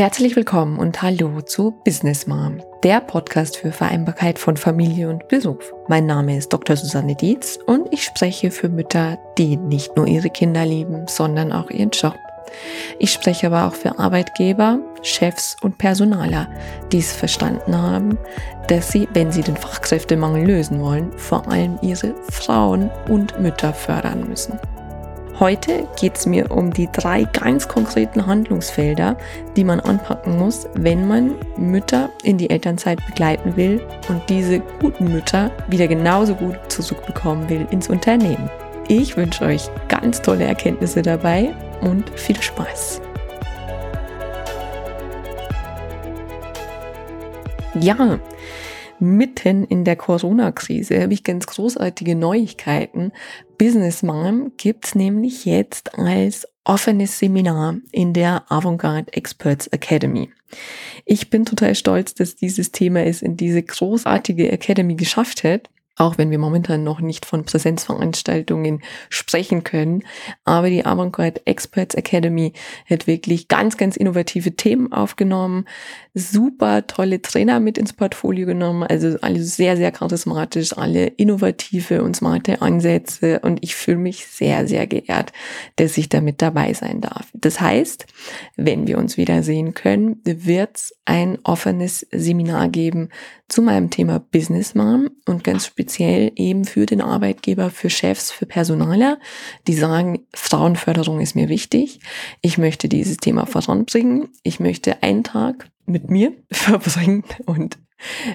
Herzlich willkommen und hallo zu Business Mom, der Podcast für Vereinbarkeit von Familie und Beruf. Mein Name ist Dr. Susanne Dietz und ich spreche für Mütter, die nicht nur ihre Kinder lieben, sondern auch ihren Job. Ich spreche aber auch für Arbeitgeber, Chefs und Personaler, die es verstanden haben, dass sie, wenn sie den Fachkräftemangel lösen wollen, vor allem ihre Frauen und Mütter fördern müssen. Heute geht es mir um die drei ganz konkreten Handlungsfelder, die man anpacken muss, wenn man Mütter in die Elternzeit begleiten will und diese guten Mütter wieder genauso gut zurückbekommen will ins Unternehmen. Ich wünsche euch ganz tolle Erkenntnisse dabei und viel Spaß. Ja, mitten in der Corona-Krise habe ich ganz großartige Neuigkeiten. Business Mom gibt's nämlich jetzt als offenes Seminar in der Avantgarde Experts Academy. Ich bin total stolz, dass dieses Thema es in diese großartige Academy geschafft hat auch wenn wir momentan noch nicht von Präsenzveranstaltungen sprechen können. Aber die Avantgarde Experts Academy hat wirklich ganz, ganz innovative Themen aufgenommen, super tolle Trainer mit ins Portfolio genommen, also alle sehr, sehr charismatisch, alle innovative und smarte Ansätze und ich fühle mich sehr, sehr geehrt, dass ich damit dabei sein darf. Das heißt, wenn wir uns wiedersehen können, wird es ein offenes Seminar geben zu meinem Thema Business Mom und ganz speziell eben für den Arbeitgeber, für Chefs, für Personaler, die sagen, Frauenförderung ist mir wichtig. Ich möchte dieses Thema voranbringen. Ich möchte einen Tag mit mir verbringen und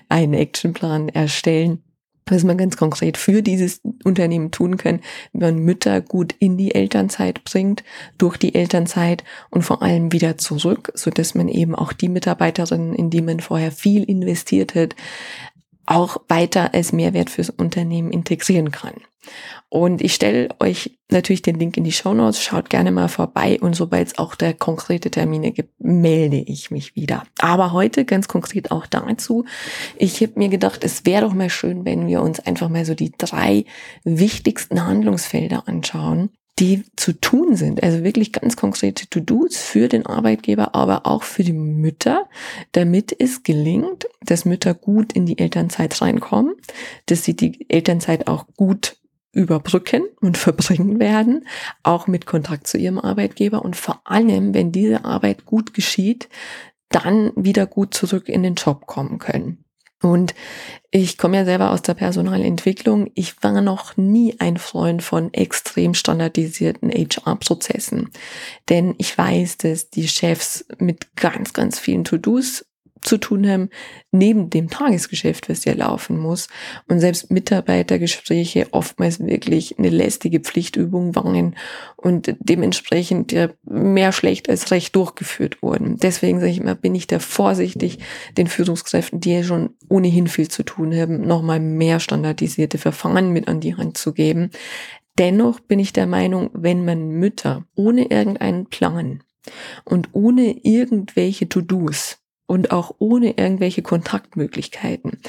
einen Actionplan erstellen, was man ganz konkret für dieses Unternehmen tun kann, wie man Mütter gut in die Elternzeit bringt, durch die Elternzeit und vor allem wieder zurück, so dass man eben auch die Mitarbeiterinnen, in die man vorher viel investiert hat, auch weiter als Mehrwert fürs Unternehmen integrieren kann. Und ich stelle euch natürlich den Link in die Show Notes. Schaut gerne mal vorbei und sobald es auch der konkrete Termine gibt, melde ich mich wieder. Aber heute ganz konkret auch dazu. Ich habe mir gedacht, es wäre doch mal schön, wenn wir uns einfach mal so die drei wichtigsten Handlungsfelder anschauen, die zu tun sind. Also wirklich ganz konkrete To-Dos für den Arbeitgeber, aber auch für die Mütter, damit es gelingt, dass Mütter gut in die Elternzeit reinkommen, dass sie die Elternzeit auch gut überbrücken und verbringen werden, auch mit Kontakt zu ihrem Arbeitgeber und vor allem, wenn diese Arbeit gut geschieht, dann wieder gut zurück in den Job kommen können. Und ich komme ja selber aus der Personalentwicklung. Ich war noch nie ein Freund von extrem standardisierten HR-Prozessen. Denn ich weiß, dass die Chefs mit ganz, ganz vielen To-Dos zu tun haben, neben dem Tagesgeschäft, was ja laufen muss. Und selbst Mitarbeitergespräche oftmals wirklich eine lästige Pflichtübung waren und dementsprechend ja mehr schlecht als recht durchgeführt wurden. Deswegen sage ich immer, bin ich da vorsichtig, den Führungskräften, die ja schon ohnehin viel zu tun haben, nochmal mehr standardisierte Verfahren mit an die Hand zu geben. Dennoch bin ich der Meinung, wenn man Mütter ohne irgendeinen Plan und ohne irgendwelche To-Dos und auch ohne irgendwelche Kontaktmöglichkeiten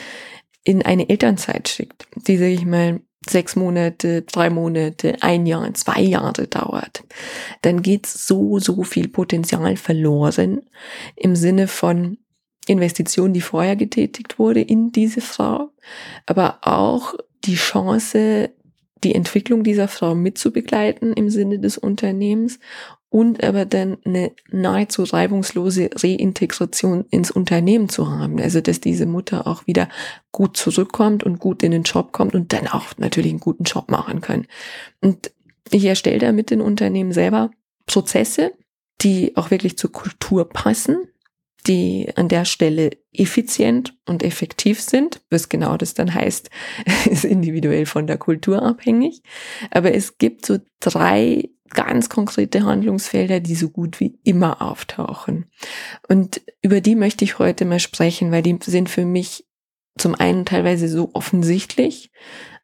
in eine Elternzeit schickt, die, sage ich mal, sechs Monate, drei Monate, ein Jahr, zwei Jahre dauert, dann geht so, so viel Potenzial verloren im Sinne von Investitionen, die vorher getätigt wurde in diese Frau, aber auch die Chance, die Entwicklung dieser Frau mitzubegleiten im Sinne des Unternehmens und aber dann eine nahezu reibungslose Reintegration ins Unternehmen zu haben. Also dass diese Mutter auch wieder gut zurückkommt und gut in den Job kommt und dann auch natürlich einen guten Job machen kann. Und ich erstelle da mit den Unternehmen selber Prozesse, die auch wirklich zur Kultur passen, die an der Stelle effizient und effektiv sind. Was genau das dann heißt, ist individuell von der Kultur abhängig. Aber es gibt so drei ganz konkrete Handlungsfelder, die so gut wie immer auftauchen. Und über die möchte ich heute mal sprechen, weil die sind für mich zum einen teilweise so offensichtlich,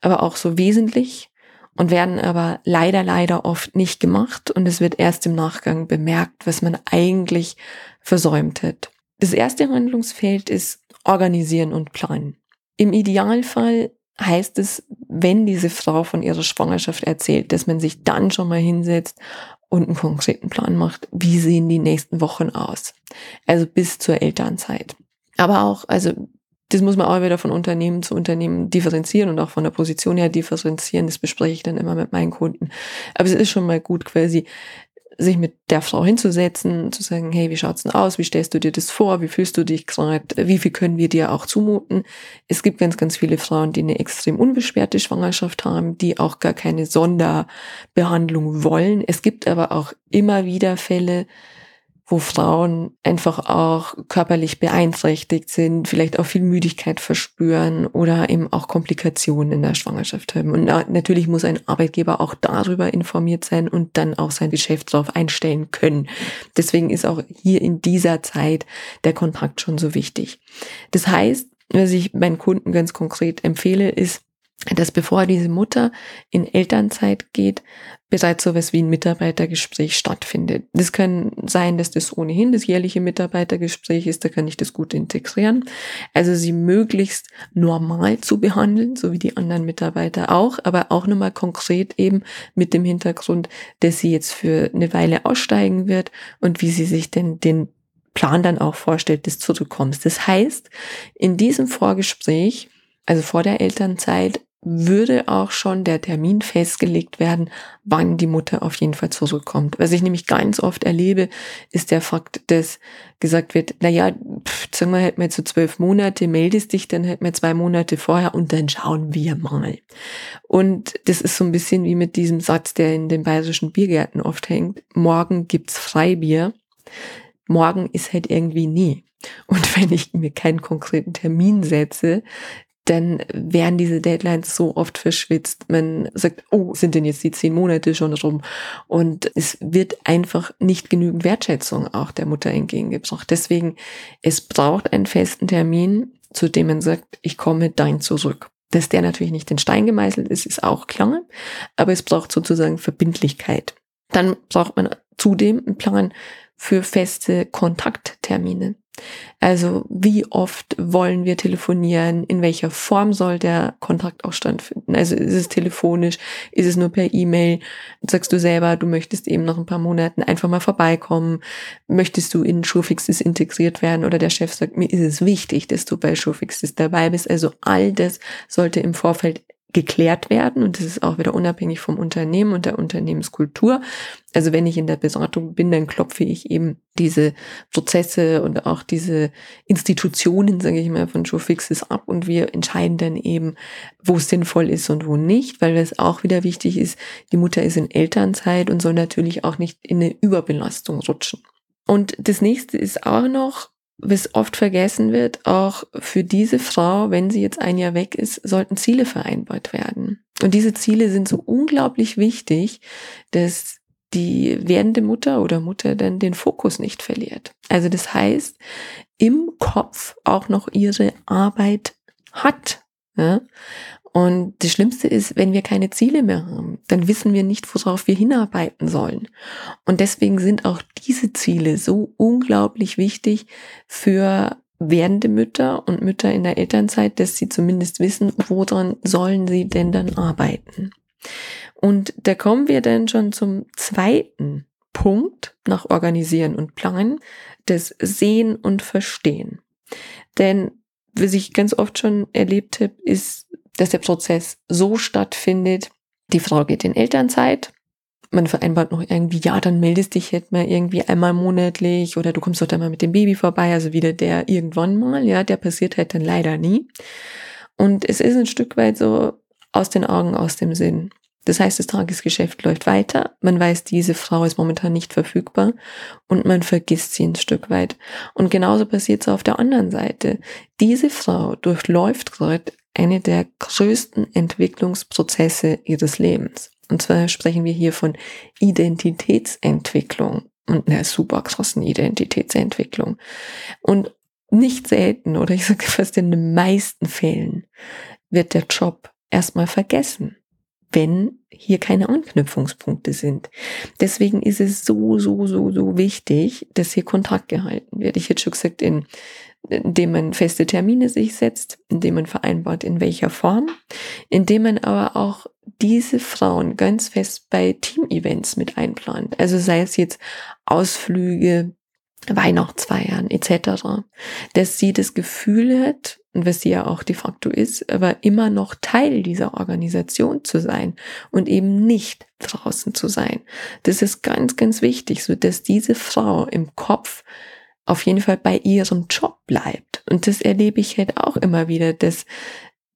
aber auch so wesentlich und werden aber leider, leider oft nicht gemacht und es wird erst im Nachgang bemerkt, was man eigentlich versäumt hat. Das erste Handlungsfeld ist organisieren und planen. Im Idealfall heißt es, wenn diese Frau von ihrer Schwangerschaft erzählt, dass man sich dann schon mal hinsetzt und einen konkreten Plan macht, wie sehen die nächsten Wochen aus. Also bis zur Elternzeit. Aber auch, also das muss man auch wieder von Unternehmen zu Unternehmen differenzieren und auch von der Position her differenzieren. Das bespreche ich dann immer mit meinen Kunden. Aber es ist schon mal gut, quasi sich mit der Frau hinzusetzen, zu sagen, hey, wie schaut's denn aus? Wie stellst du dir das vor? Wie fühlst du dich gerade? Wie viel können wir dir auch zumuten? Es gibt ganz, ganz viele Frauen, die eine extrem unbeschwerte Schwangerschaft haben, die auch gar keine Sonderbehandlung wollen. Es gibt aber auch immer wieder Fälle, wo Frauen einfach auch körperlich beeinträchtigt sind, vielleicht auch viel Müdigkeit verspüren oder eben auch Komplikationen in der Schwangerschaft haben. Und natürlich muss ein Arbeitgeber auch darüber informiert sein und dann auch sein Geschäft darauf einstellen können. Deswegen ist auch hier in dieser Zeit der Kontakt schon so wichtig. Das heißt, was ich meinen Kunden ganz konkret empfehle, ist, dass bevor diese Mutter in Elternzeit geht, bereits sowas wie ein Mitarbeitergespräch stattfindet. Das kann sein, dass das ohnehin das jährliche Mitarbeitergespräch ist, da kann ich das gut integrieren. Also sie möglichst normal zu behandeln, so wie die anderen Mitarbeiter auch, aber auch nochmal konkret eben mit dem Hintergrund, dass sie jetzt für eine Weile aussteigen wird und wie sie sich denn den Plan dann auch vorstellt des Zurückkommens. Das heißt, in diesem Vorgespräch also vor der Elternzeit, würde auch schon der Termin festgelegt werden, wann die Mutter auf jeden Fall zurückkommt. Was ich nämlich ganz oft erlebe, ist der Fakt, dass gesagt wird, na ja, sagen wir halt mal so zwölf Monate, meldest dich dann halt mal zwei Monate vorher und dann schauen wir mal. Und das ist so ein bisschen wie mit diesem Satz, der in den bayerischen Biergärten oft hängt. Morgen gibt's Freibier. Morgen ist halt irgendwie nie. Und wenn ich mir keinen konkreten Termin setze, dann werden diese Deadlines so oft verschwitzt. Man sagt, oh, sind denn jetzt die zehn Monate schon rum? Und es wird einfach nicht genügend Wertschätzung auch der Mutter entgegengebracht. Deswegen, es braucht einen festen Termin, zu dem man sagt, ich komme dein zurück. Dass der natürlich nicht in Stein gemeißelt ist, ist auch klar, aber es braucht sozusagen Verbindlichkeit. Dann braucht man zudem einen Plan für feste Kontakttermine. Also wie oft wollen wir telefonieren? In welcher Form soll der Kontakt auch stattfinden? Also ist es telefonisch? Ist es nur per E-Mail? Sagst du selber, du möchtest eben nach ein paar Monaten einfach mal vorbeikommen? Möchtest du in Showfixes integriert werden? Oder der Chef sagt, mir ist es wichtig, dass du bei Showfixes dabei bist. Also all das sollte im Vorfeld geklärt werden und das ist auch wieder unabhängig vom Unternehmen und der Unternehmenskultur. Also wenn ich in der Beratung bin, dann klopfe ich eben diese Prozesse und auch diese Institutionen, sage ich mal, von Showfixes ab und wir entscheiden dann eben, wo es sinnvoll ist und wo nicht, weil es auch wieder wichtig ist, die Mutter ist in Elternzeit und soll natürlich auch nicht in eine Überbelastung rutschen. Und das nächste ist auch noch, was oft vergessen wird, auch für diese Frau, wenn sie jetzt ein Jahr weg ist, sollten Ziele vereinbart werden. Und diese Ziele sind so unglaublich wichtig, dass die werdende Mutter oder Mutter dann den Fokus nicht verliert. Also das heißt, im Kopf auch noch ihre Arbeit hat. Ja? Und das Schlimmste ist, wenn wir keine Ziele mehr haben, dann wissen wir nicht, worauf wir hinarbeiten sollen. Und deswegen sind auch diese Ziele so unglaublich wichtig für werdende Mütter und Mütter in der Elternzeit, dass sie zumindest wissen, woran sollen sie denn dann arbeiten. Und da kommen wir dann schon zum zweiten Punkt nach Organisieren und Planen, das Sehen und Verstehen. Denn was ich ganz oft schon erlebt habe, ist, dass der Prozess so stattfindet, die Frau geht in Elternzeit, man vereinbart noch irgendwie, ja, dann meldest dich jetzt mal irgendwie einmal monatlich oder du kommst doch dann mal mit dem Baby vorbei, also wieder der irgendwann mal, ja, der passiert halt dann leider nie. Und es ist ein Stück weit so aus den Augen, aus dem Sinn. Das heißt, das Tagesgeschäft läuft weiter. Man weiß, diese Frau ist momentan nicht verfügbar und man vergisst sie ein Stück weit. Und genauso passiert es auf der anderen Seite. Diese Frau durchläuft gerade eine der größten Entwicklungsprozesse ihres Lebens. Und zwar sprechen wir hier von Identitätsentwicklung und einer super krassen Identitätsentwicklung. Und nicht selten, oder ich sage fast in den meisten Fällen, wird der Job erstmal vergessen wenn hier keine Anknüpfungspunkte sind. Deswegen ist es so, so, so, so wichtig, dass hier Kontakt gehalten wird. Ich hätte schon gesagt, in indem man feste Termine sich setzt, indem man vereinbart, in welcher Form, indem man aber auch diese Frauen ganz fest bei Team-Events mit einplant. Also sei es jetzt Ausflüge, Weihnachtsfeiern etc., dass sie das Gefühl hat, und was sie ja auch de facto ist, aber immer noch Teil dieser Organisation zu sein und eben nicht draußen zu sein. Das ist ganz, ganz wichtig, so dass diese Frau im Kopf auf jeden Fall bei ihrem Job bleibt. Und das erlebe ich halt auch immer wieder, dass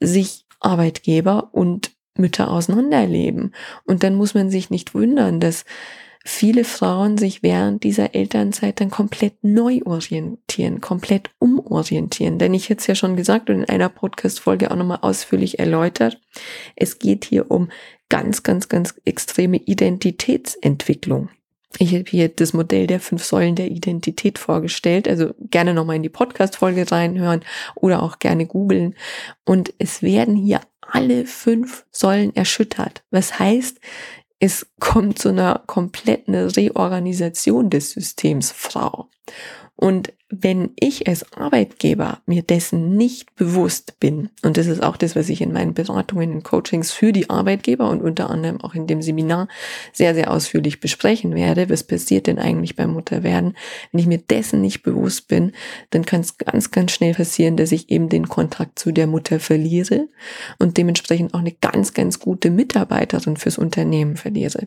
sich Arbeitgeber und Mütter auseinanderleben. Und dann muss man sich nicht wundern, dass viele Frauen sich während dieser Elternzeit dann komplett neu orientieren, komplett umorientieren. Denn ich hätte es ja schon gesagt und in einer Podcast-Folge auch nochmal ausführlich erläutert. Es geht hier um ganz, ganz, ganz extreme Identitätsentwicklung. Ich habe hier das Modell der fünf Säulen der Identität vorgestellt. Also gerne nochmal in die Podcast-Folge reinhören oder auch gerne googeln. Und es werden hier alle fünf Säulen erschüttert. Was heißt, es kommt zu einer kompletten Reorganisation des Systems Frau. Und wenn ich als Arbeitgeber mir dessen nicht bewusst bin, und das ist auch das, was ich in meinen Beratungen und Coachings für die Arbeitgeber und unter anderem auch in dem Seminar sehr, sehr ausführlich besprechen werde, was passiert denn eigentlich beim Mutterwerden, wenn ich mir dessen nicht bewusst bin, dann kann es ganz, ganz schnell passieren, dass ich eben den Kontakt zu der Mutter verliere und dementsprechend auch eine ganz, ganz gute Mitarbeiterin fürs Unternehmen verliere.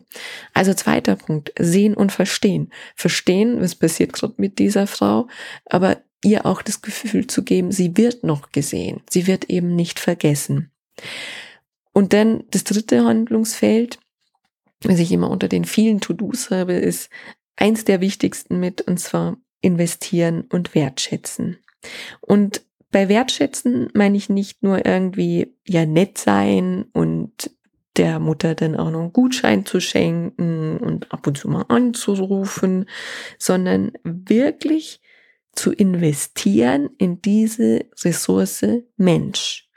Also zweiter Punkt, sehen und verstehen. Verstehen, was passiert gerade mit dieser Frau, aber ihr auch das Gefühl zu geben, sie wird noch gesehen, sie wird eben nicht vergessen. Und dann das dritte Handlungsfeld, was ich immer unter den vielen To-Dos habe, ist eins der wichtigsten mit, und zwar investieren und wertschätzen. Und bei wertschätzen meine ich nicht nur irgendwie ja nett sein und der Mutter dann auch noch einen Gutschein zu schenken und ab und zu mal anzurufen, sondern wirklich zu investieren in diese Ressource Mensch.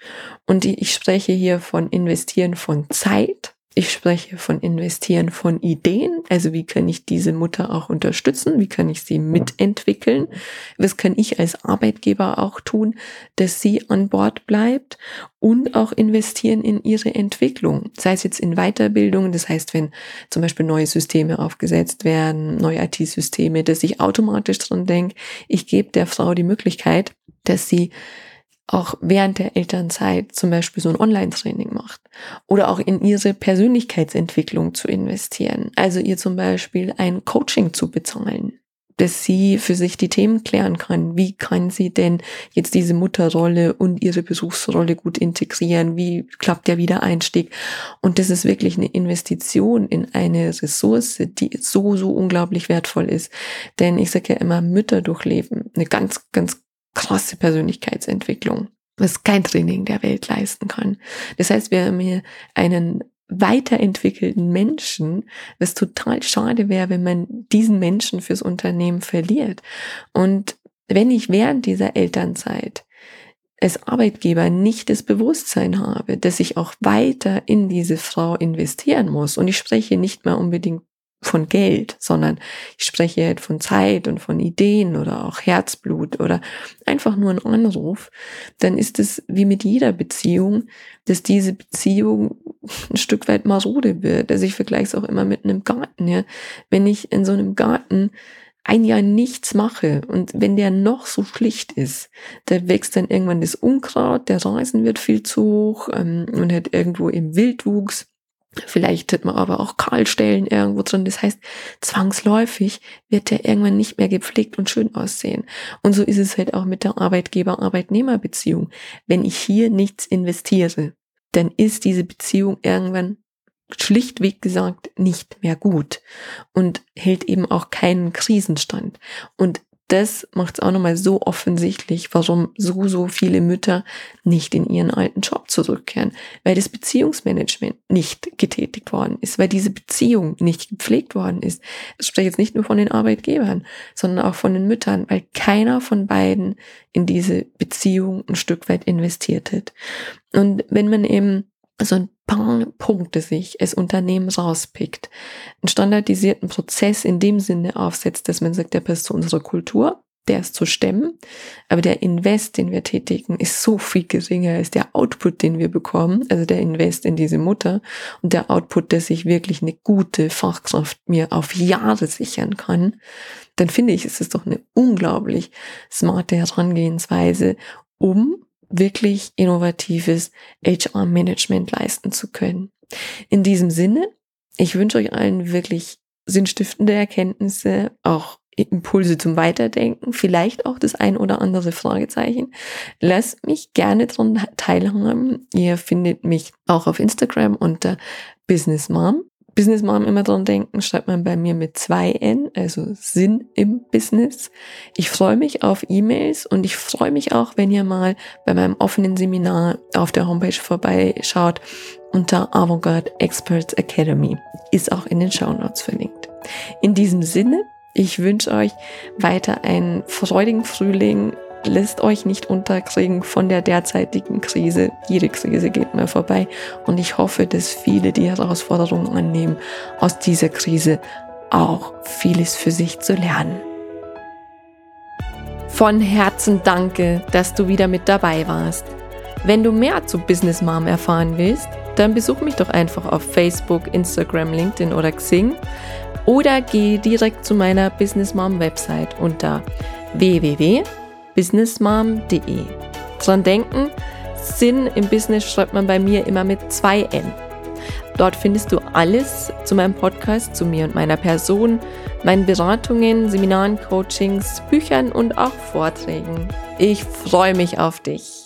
Und ich spreche hier von investieren von Zeit. Ich spreche von investieren von Ideen. Also wie kann ich diese Mutter auch unterstützen? Wie kann ich sie mitentwickeln? Was kann ich als Arbeitgeber auch tun, dass sie an Bord bleibt? Und auch investieren in ihre Entwicklung. Sei es jetzt in Weiterbildung. Das heißt, wenn zum Beispiel neue Systeme aufgesetzt werden, neue IT-Systeme, dass ich automatisch dran denke, ich gebe der Frau die Möglichkeit, dass sie auch während der Elternzeit zum Beispiel so ein Online-Training macht oder auch in ihre Persönlichkeitsentwicklung zu investieren. Also ihr zum Beispiel ein Coaching zu bezahlen, dass sie für sich die Themen klären kann. Wie kann sie denn jetzt diese Mutterrolle und ihre Berufsrolle gut integrieren? Wie klappt der Wiedereinstieg? Und das ist wirklich eine Investition in eine Ressource, die so, so unglaublich wertvoll ist. Denn ich sage ja immer, Mütter durchleben eine ganz, ganz krasse Persönlichkeitsentwicklung, was kein Training der Welt leisten kann. Das heißt, wir haben hier einen weiterentwickelten Menschen, was total schade wäre, wenn man diesen Menschen fürs Unternehmen verliert. Und wenn ich während dieser Elternzeit als Arbeitgeber nicht das Bewusstsein habe, dass ich auch weiter in diese Frau investieren muss. Und ich spreche nicht mehr unbedingt von Geld, sondern ich spreche halt von Zeit und von Ideen oder auch Herzblut oder einfach nur ein Anruf, dann ist es wie mit jeder Beziehung, dass diese Beziehung ein Stück weit marode wird. Also ich vergleiche es auch immer mit einem Garten, ja. Wenn ich in so einem Garten ein Jahr nichts mache und wenn der noch so schlicht ist, da wächst dann irgendwann das Unkraut, der Rasen wird viel zu hoch ähm, und hat irgendwo im Wildwuchs Vielleicht hat man aber auch Kahlstellen irgendwo drin. Das heißt, zwangsläufig wird der irgendwann nicht mehr gepflegt und schön aussehen. Und so ist es halt auch mit der Arbeitgeber-Arbeitnehmer-Beziehung. Wenn ich hier nichts investiere, dann ist diese Beziehung irgendwann schlichtweg gesagt nicht mehr gut und hält eben auch keinen Krisenstand. Und das macht es auch nochmal so offensichtlich, warum so, so viele Mütter nicht in ihren alten Job zurückkehren, weil das Beziehungsmanagement nicht getätigt worden ist, weil diese Beziehung nicht gepflegt worden ist. Ich spreche jetzt nicht nur von den Arbeitgebern, sondern auch von den Müttern, weil keiner von beiden in diese Beziehung ein Stück weit investiert hat. Und wenn man eben so ein paar Punkte sich als Unternehmen rauspickt, einen standardisierten Prozess in dem Sinne aufsetzt, dass man sagt, der passt zu unserer Kultur, der ist zu stemmen, aber der Invest, den wir tätigen, ist so viel geringer als der Output, den wir bekommen, also der Invest in diese Mutter und der Output, dass ich wirklich eine gute Fachkraft mir auf Jahre sichern kann, dann finde ich, ist es doch eine unglaublich smarte Herangehensweise, um wirklich innovatives HR-Management leisten zu können. In diesem Sinne, ich wünsche euch allen wirklich sinnstiftende Erkenntnisse, auch Impulse zum Weiterdenken, vielleicht auch das ein oder andere Fragezeichen. Lasst mich gerne daran teilhaben. Ihr findet mich auch auf Instagram unter Business Mom. Business Mom immer dran denken, schreibt man bei mir mit zwei N, also Sinn im Business. Ich freue mich auf E-Mails und ich freue mich auch, wenn ihr mal bei meinem offenen Seminar auf der Homepage vorbeischaut unter Avantgarde Experts Academy. Ist auch in den Show Notes verlinkt. In diesem Sinne, ich wünsche euch weiter einen freudigen Frühling. Lässt euch nicht unterkriegen von der derzeitigen Krise. Jede Krise geht mir vorbei. Und ich hoffe, dass viele die Herausforderungen annehmen, aus dieser Krise auch vieles für sich zu lernen. Von Herzen danke, dass du wieder mit dabei warst. Wenn du mehr zu Business Mom erfahren willst, dann besuch mich doch einfach auf Facebook, Instagram, LinkedIn oder Xing oder geh direkt zu meiner Business Mom Website unter www.businessmom.de. Dran denken, Sinn im Business schreibt man bei mir immer mit zwei N. Dort findest du alles zu meinem Podcast, zu mir und meiner Person, meinen Beratungen, Seminaren, Coachings, Büchern und auch Vorträgen. Ich freue mich auf dich.